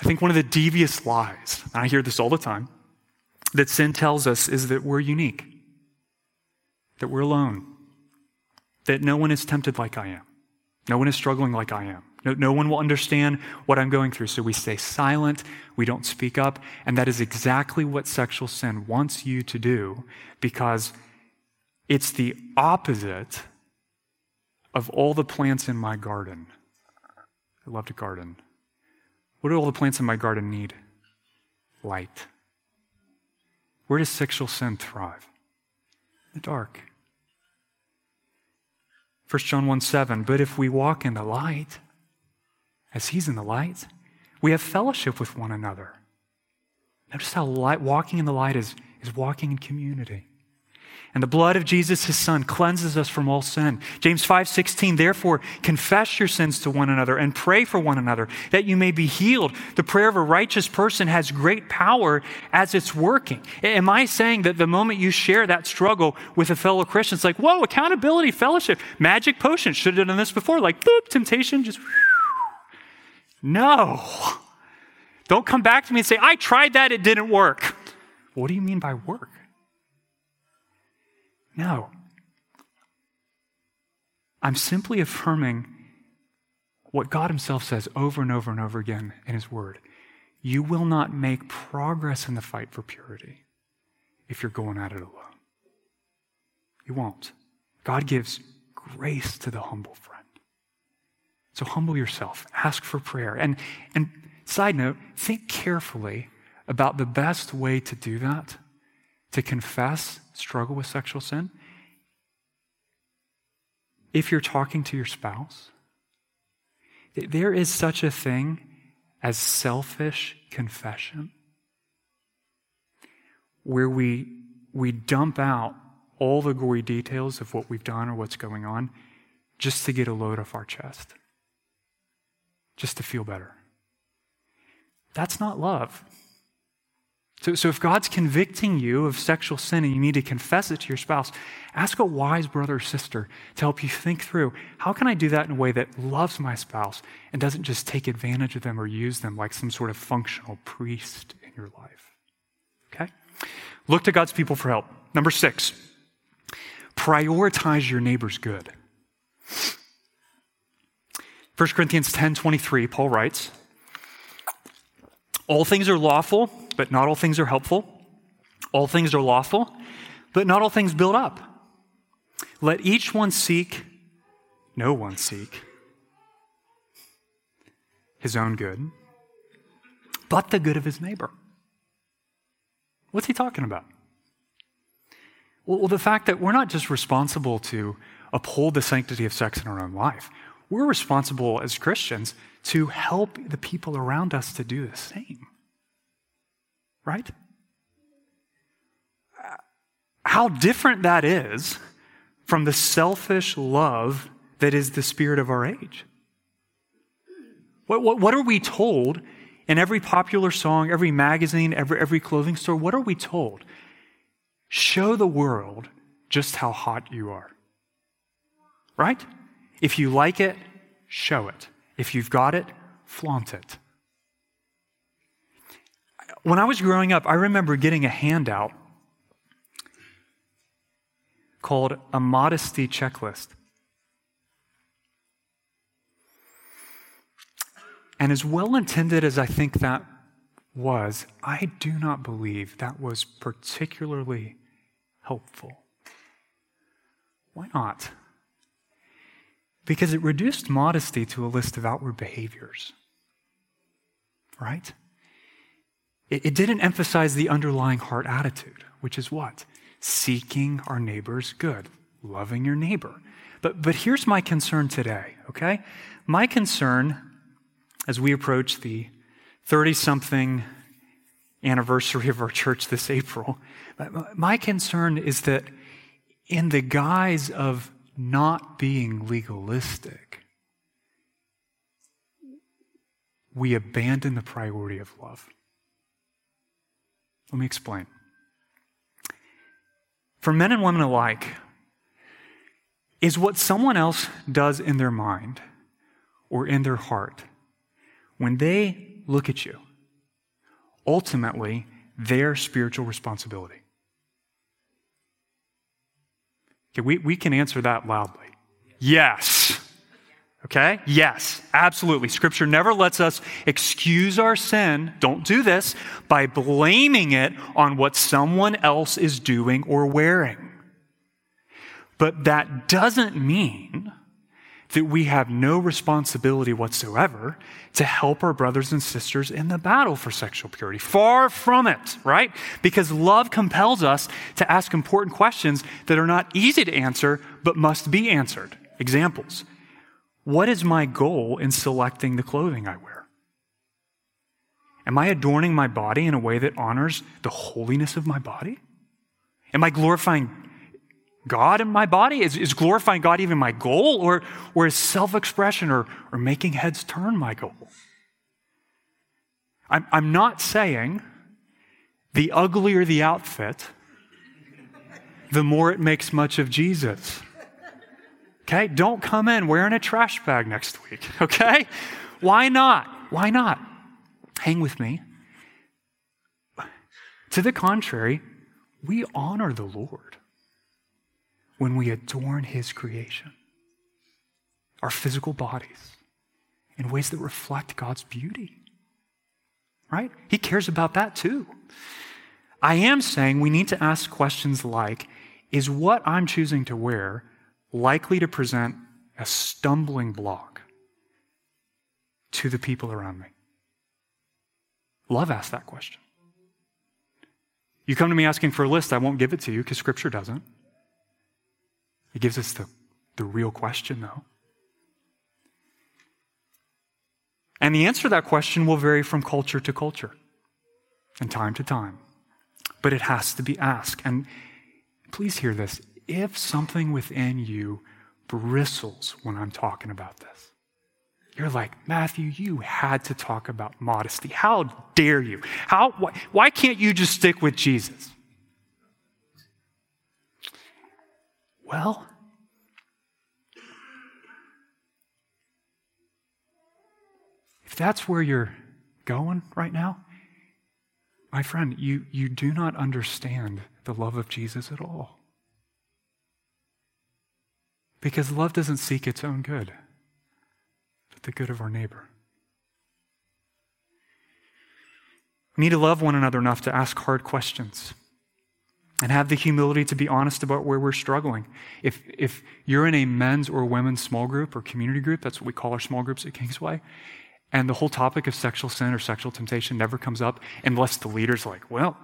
I think one of the devious lies, and I hear this all the time, that sin tells us is that we're unique, that we're alone, that no one is tempted like I am, no one is struggling like I am. No, no one will understand what I'm going through. So we stay silent, we don't speak up, and that is exactly what sexual sin wants you to do because it's the opposite of all the plants in my garden. I love to garden. What do all the plants in my garden need? Light. Where does sexual sin thrive? In the dark. 1 John 1 7, but if we walk in the light, as he's in the light, we have fellowship with one another. Notice how light, walking in the light is, is walking in community. And the blood of Jesus, his son, cleanses us from all sin. James 5 16, therefore, confess your sins to one another and pray for one another that you may be healed. The prayer of a righteous person has great power as it's working. Am I saying that the moment you share that struggle with a fellow Christian, it's like, whoa, accountability, fellowship, magic potion? Should have done this before. Like, boop, temptation, just. No. Don't come back to me and say, I tried that, it didn't work. What do you mean by work? No. I'm simply affirming what God Himself says over and over and over again in His Word. You will not make progress in the fight for purity if you're going at it alone. You won't. God gives grace to the humble friend. So humble yourself, ask for prayer. And, and side note, think carefully about the best way to do that, to confess struggle with sexual sin. If you're talking to your spouse, there is such a thing as selfish confession, where we, we dump out all the gory details of what we've done or what's going on just to get a load off our chest just to feel better. That's not love. So, so if God's convicting you of sexual sin and you need to confess it to your spouse, ask a wise brother or sister to help you think through how can I do that in a way that loves my spouse and doesn't just take advantage of them or use them like some sort of functional priest in your life? Okay? Look to God's people for help. Number six, prioritize your neighbor's good. 1 Corinthians 10 23, Paul writes, All things are lawful, but not all things are helpful. All things are lawful, but not all things build up. Let each one seek, no one seek, his own good, but the good of his neighbor. What's he talking about? Well, the fact that we're not just responsible to uphold the sanctity of sex in our own life, we're responsible as Christians to help the people around us to do the same. Right? How different that is from the selfish love that is the spirit of our age. What, what, what, are we told in every popular song, every magazine, every, every clothing store? What are we told? Show the world just how hot you are. Right? If you like it, show it. If you've got it, flaunt it. When I was growing up, I remember getting a handout called a modesty checklist. And as well intended as I think that was, I do not believe that was particularly helpful. Why not? Because it reduced modesty to a list of outward behaviors. Right? It, it didn't emphasize the underlying heart attitude, which is what? Seeking our neighbor's good, loving your neighbor. But, but here's my concern today, okay? My concern as we approach the 30 something anniversary of our church this April, my concern is that in the guise of not being legalistic, we abandon the priority of love. Let me explain. For men and women alike, is what someone else does in their mind or in their heart when they look at you, ultimately their spiritual responsibility? Okay, we, we can answer that loudly. Yes. Okay? Yes, absolutely. Scripture never lets us excuse our sin, don't do this, by blaming it on what someone else is doing or wearing. But that doesn't mean that we have no responsibility whatsoever to help our brothers and sisters in the battle for sexual purity. Far from it, right? Because love compels us to ask important questions that are not easy to answer, but must be answered. Examples. What is my goal in selecting the clothing I wear? Am I adorning my body in a way that honors the holiness of my body? Am I glorifying God in my body? Is, is glorifying God even my goal? Or, or is self expression or, or making heads turn my goal? I'm, I'm not saying the uglier the outfit, the more it makes much of Jesus. Okay? Don't come in wearing a trash bag next week. Okay? Why not? Why not? Hang with me. To the contrary, we honor the Lord when we adorn His creation, our physical bodies, in ways that reflect God's beauty. Right? He cares about that too. I am saying we need to ask questions like Is what I'm choosing to wear likely to present a stumbling block to the people around me? Love asks that question. You come to me asking for a list, I won't give it to you because Scripture doesn't. It gives us the, the real question, though. And the answer to that question will vary from culture to culture and time to time. But it has to be asked. And please hear this if something within you bristles when I'm talking about this, you're like, Matthew, you had to talk about modesty. How dare you? How, why, why can't you just stick with Jesus? Well, if that's where you're going right now, my friend, you, you do not understand the love of Jesus at all. Because love doesn't seek its own good, but the good of our neighbor. We need to love one another enough to ask hard questions and have the humility to be honest about where we're struggling. If, if you're in a men's or women's small group or community group, that's what we call our small groups at Kingsway, and the whole topic of sexual sin or sexual temptation never comes up unless the leader's like, well,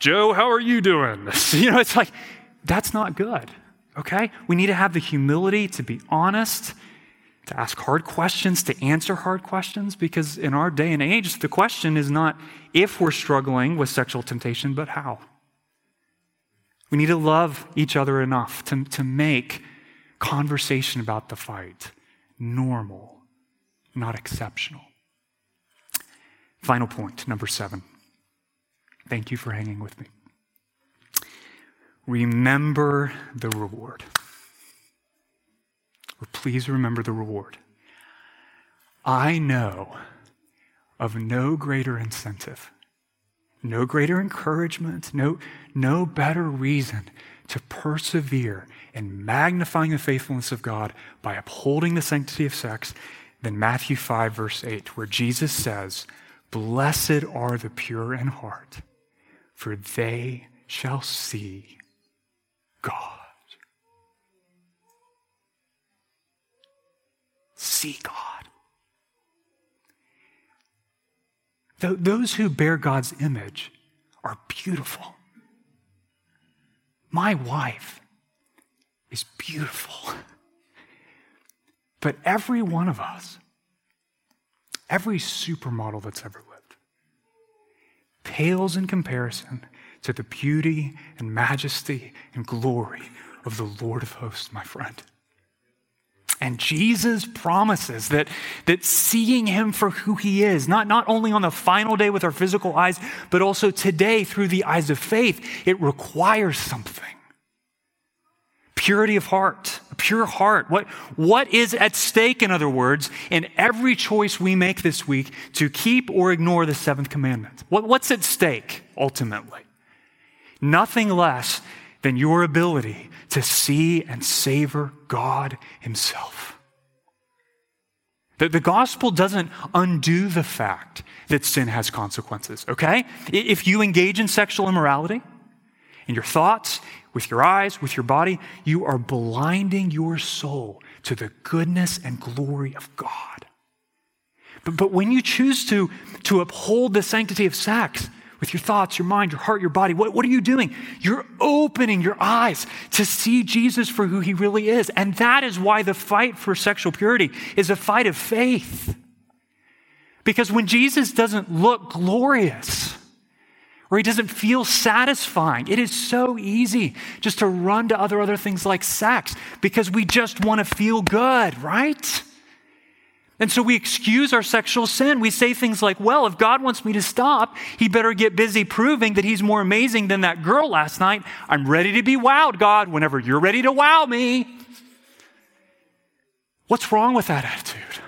Joe, how are you doing? you know, it's like, that's not good, okay? We need to have the humility to be honest, to ask hard questions, to answer hard questions, because in our day and age, the question is not if we're struggling with sexual temptation, but how. We need to love each other enough to, to make conversation about the fight normal, not exceptional. Final point, number seven. Thank you for hanging with me. Remember the reward. Or please remember the reward. I know of no greater incentive, no greater encouragement, no, no better reason to persevere in magnifying the faithfulness of God by upholding the sanctity of sex than Matthew 5, verse 8, where Jesus says, Blessed are the pure in heart, for they shall see God. See God. Those who bear God's image are beautiful. My wife is beautiful. But every one of us, every supermodel that's ever lived, pales in comparison to the beauty and majesty and glory of the Lord of hosts, my friend. And Jesus promises that, that seeing him for who he is, not, not only on the final day with our physical eyes, but also today through the eyes of faith, it requires something. Purity of heart, a pure heart. What, what is at stake, in other words, in every choice we make this week to keep or ignore the seventh commandment? What, what's at stake, ultimately? Nothing less than your ability to see and savor God Himself. The, the gospel doesn't undo the fact that sin has consequences, okay? If you engage in sexual immorality, in your thoughts, with your eyes, with your body, you are blinding your soul to the goodness and glory of God. But, but when you choose to, to uphold the sanctity of sex, with your thoughts, your mind, your heart, your body. What, what are you doing? You're opening your eyes to see Jesus for who he really is. And that is why the fight for sexual purity is a fight of faith. Because when Jesus doesn't look glorious, or he doesn't feel satisfying. It is so easy just to run to other other things like sex because we just want to feel good, right? And so we excuse our sexual sin. We say things like, well, if God wants me to stop, he better get busy proving that he's more amazing than that girl last night. I'm ready to be wowed, God, whenever you're ready to wow me. What's wrong with that attitude?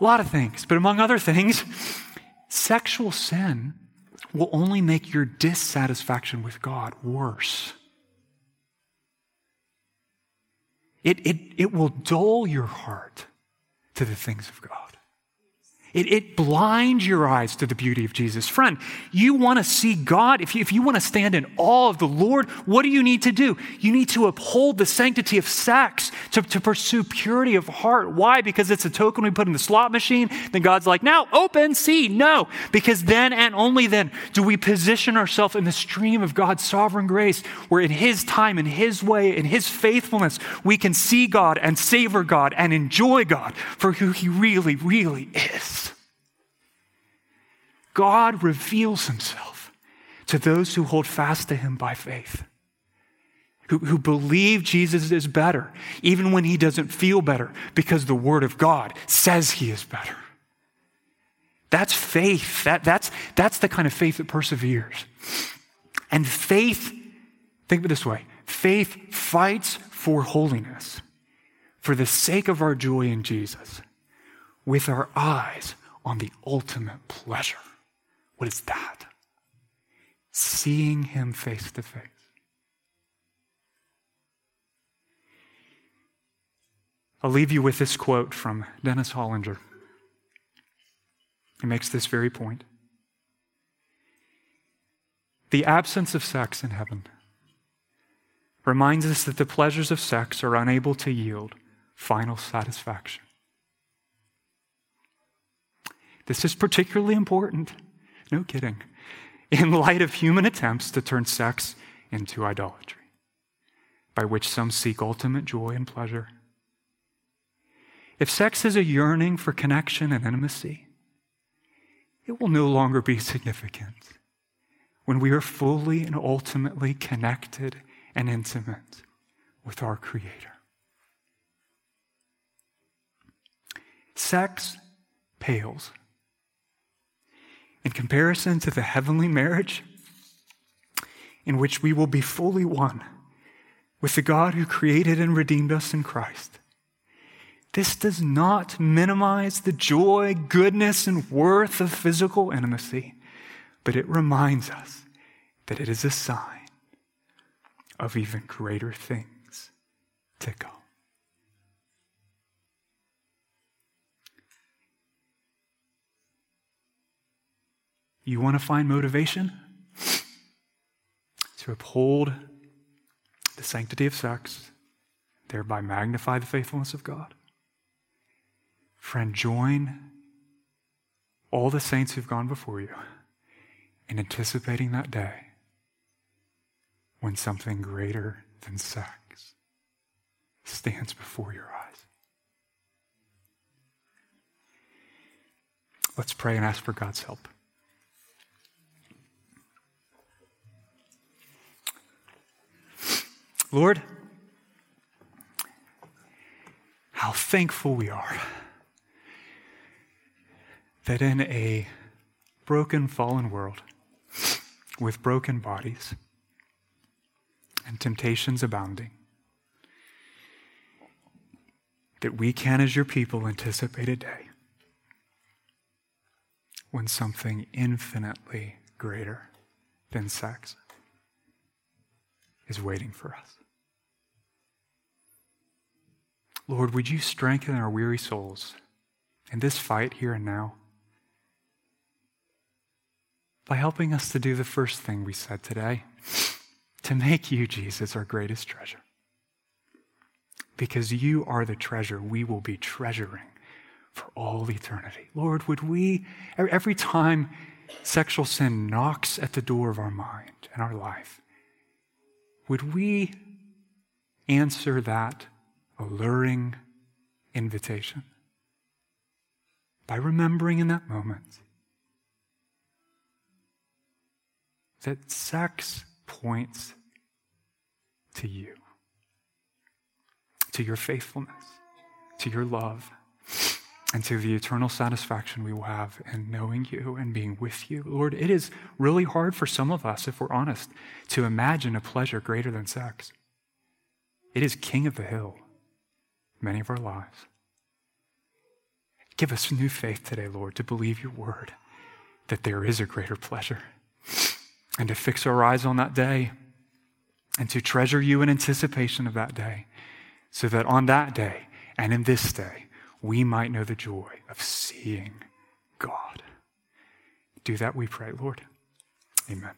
A lot of things, but among other things, sexual sin will only make your dissatisfaction with God worse. It, it, it will dull your heart to the things of God. It, it blinds your eyes to the beauty of Jesus. Friend, you want to see God. If you, if you want to stand in awe of the Lord, what do you need to do? You need to uphold the sanctity of sex, to, to pursue purity of heart. Why? Because it's a token we put in the slot machine. Then God's like, now open, see. No, because then and only then do we position ourselves in the stream of God's sovereign grace, where in His time, in His way, in His faithfulness, we can see God and savor God and enjoy God for who He really, really is. God reveals himself to those who hold fast to him by faith, who, who believe Jesus is better, even when he doesn't feel better, because the word of God says he is better. That's faith. That, that's, that's the kind of faith that perseveres. And faith, think of it this way faith fights for holiness for the sake of our joy in Jesus, with our eyes on the ultimate pleasure. What is that? Seeing him face to face. I'll leave you with this quote from Dennis Hollinger. He makes this very point. The absence of sex in heaven reminds us that the pleasures of sex are unable to yield final satisfaction. This is particularly important no kidding. in light of human attempts to turn sex into idolatry, by which some seek ultimate joy and pleasure. If sex is a yearning for connection and intimacy, it will no longer be significant when we are fully and ultimately connected and intimate with our Creator. Sex pales in comparison to the heavenly marriage in which we will be fully one with the God who created and redeemed us in Christ. This does not minimize the joy, goodness, and worth of physical intimacy, but it reminds us that it is a sign of even greater things to come. You want to find motivation to uphold the sanctity of sex, thereby magnify the faithfulness of God? Friend, join all the saints who've gone before you in anticipating that day when something greater than sex stands before your eyes. Let's pray and ask for God's help. Lord, how thankful we are that in a broken, fallen world with broken bodies and temptations abounding, that we can, as your people, anticipate a day when something infinitely greater than sex is waiting for us. Lord, would you strengthen our weary souls in this fight here and now by helping us to do the first thing we said today to make you, Jesus, our greatest treasure. Because you are the treasure we will be treasuring for all eternity. Lord, would we, every time sexual sin knocks at the door of our mind and our life, would we answer that alluring invitation by remembering in that moment that sex points to you, to your faithfulness, to your love, and to the eternal satisfaction we will have in knowing you and being with you. Lord, it is really hard for some of us, if we're honest, to imagine a pleasure greater than sex. It is king of the hill many of our lives. Give us new faith today, Lord, to believe your word that there is a greater pleasure and to fix our eyes on that day and to treasure you in anticipation of that day so that on that day and in this day we might know the joy of seeing God. Do that, we pray, Lord. Amen.